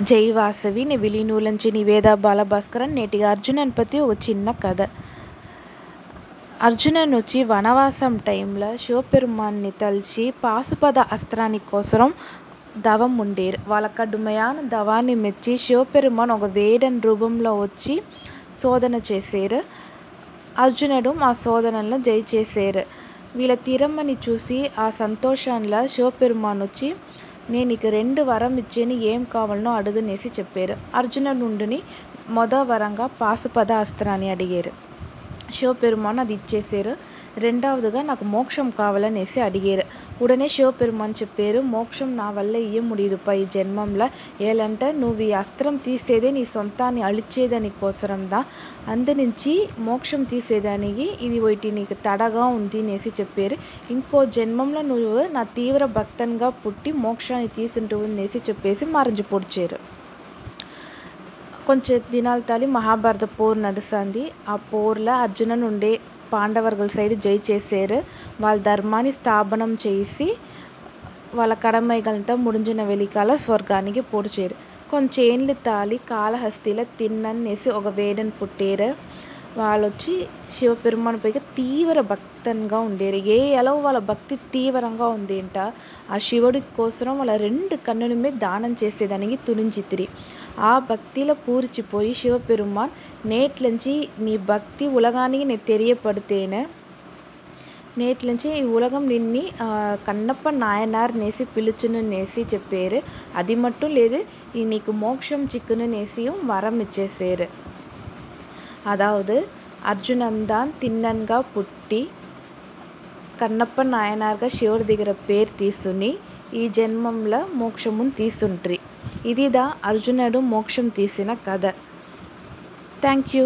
జై వాసవి నెవిలీనూలంచి నివేద బాలభాస్కరన్ నేటిగా అర్జునన్ ప్రతి ఒక చిన్న కథ. అర్జునన్ వచ్చి వనవాసం టైంలో శివపెరుమాన్ని తలిచి పాశుపద అస్త్రాని కోసరం దవం ఉండేరు. వాళ్ళ కడుమయాన దవాన్ని మెచ్చి శివపెరుమాన్ ఒక వేడన్ రూపంలో వచ్చి శోధన చేసేరు. అర్జునుడు ఆ శోధనలను జయచేసేరు వీళ్ళ తిరమని చూసి ఆ సంతోషంలో శివపెరుమాన్ వచ్చి నేను రెండు వరం ఇచ్చేని ఏం కావాలనో అడుగనేసి చెప్పారు. అర్జునుడుని మొదటి వరంగా పాశుపత అస్త్రాన్ని అడిగారు. శివపెరుమాన్ అది ఇచ్చేసారు రెండవదిగా నాకు మోక్షం కావాలనేసి అడిగారు. ఉడనే శివపెరుమాన్ చెప్పారు మోక్షం నా వల్ల ఇయ్య ఈ జన్మంలో. ఏలంటే నువ్వు ఈ అస్త్రం తీసేదే నీ సొంతాన్ని అழிచేదాని కోసరందా అందునుంచి మోక్షం తీసేదానికి ఇది ఒకటి నీకు తడగా ఉంది అనేసి చెప్పారు. ఇంకో జన్మంలో నువ్వు నా తీవ్ర భక్తనిగా పుట్టి మోక్షాన్ని తీసుంటావు అనేసి చెప్పేసి మరణించి పొడిచారు. కొంచెం దినాలు తాళి మహాభారత పోర్ నడుస్తుంది. ఆ పోర్లో అర్జునన్ ఉండే పాండవర్గల సైడ్ జై చేశారు. వాళ్ళ ధర్మాన్ని స్థాపనం చేసి వాళ్ళ కడమైగలంతా ముడించిన వెలికాల స్వర్గానికి పొడిచారు కొంచెండ్లు తాళి కాళహస్తిలో తిన్ననేసి ఒక వేడను పుట్టారు. వాళ్ళు వచ్చి శివపెరుమాన్ పైగా తీవ్ర భక్తన్గా ఉండేరు ఏ ఎలవ వాళ్ళ భక్తి తీవ్రంగా ఉందేంట ఆ శివుడి కోసరం వాళ్ళ రెండు కన్నులమే దానం చేసేదానికి తునించితిరి ఆ భక్తిలో పూరిచిపోయి శివపెరుమాన్ నేట్లంచి నీ భక్తి ఉలగానికి నేను తెలియపడితేనే నేట్లంచి ఈ ఉలగం నిన్ని కన్నప్ప నాయనార్ నేసి పిలుచును నేసి చెప్పారు అది మట్టు లేదు ఈ నీకు మోక్షం చిక్కును நேசியும் வரம் ఇచ్చేసారు அதாவது అర్జునన్ தான் తిన్నన్గా పుట్టి కన్నప్ప నాయనార్గా శివుడి దగ్గర పేరు తీసుకుని ఈ జన్మంలో మోక్షమును తీసుంట్రి ఇదిదా అర్జునుడు మోక్షం తీసిన కథ థ్యాంక్ యూ